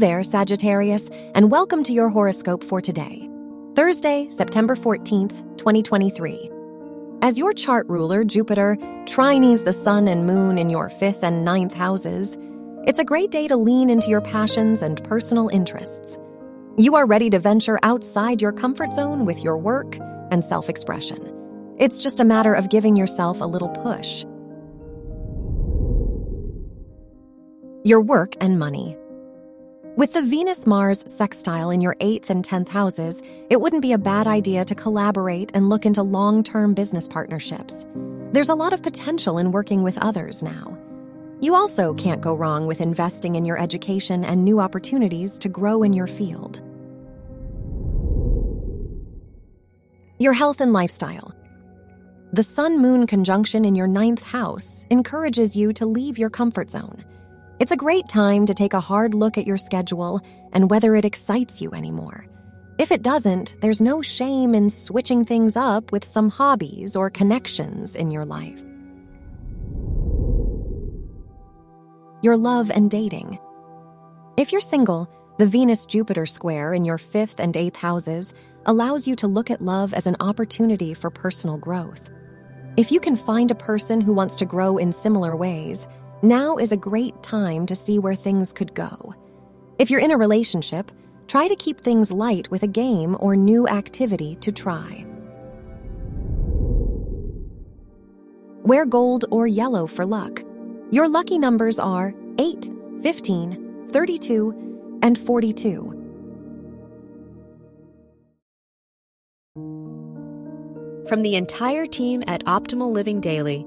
there, Sagittarius, and welcome to your horoscope for today, Thursday, September 14th, 2023. As your chart ruler, Jupiter, trines the sun and moon in your fifth and ninth houses, it's a great day to lean into your passions and personal interests. You are ready to venture outside your comfort zone with your work and self expression. It's just a matter of giving yourself a little push. Your work and money. With the Venus Mars sextile in your 8th and 10th houses, it wouldn't be a bad idea to collaborate and look into long term business partnerships. There's a lot of potential in working with others now. You also can't go wrong with investing in your education and new opportunities to grow in your field. Your health and lifestyle. The Sun Moon conjunction in your ninth house encourages you to leave your comfort zone. It's a great time to take a hard look at your schedule and whether it excites you anymore. If it doesn't, there's no shame in switching things up with some hobbies or connections in your life. Your love and dating. If you're single, the Venus Jupiter square in your fifth and eighth houses allows you to look at love as an opportunity for personal growth. If you can find a person who wants to grow in similar ways, now is a great time to see where things could go. If you're in a relationship, try to keep things light with a game or new activity to try. Wear gold or yellow for luck. Your lucky numbers are 8, 15, 32, and 42. From the entire team at Optimal Living Daily,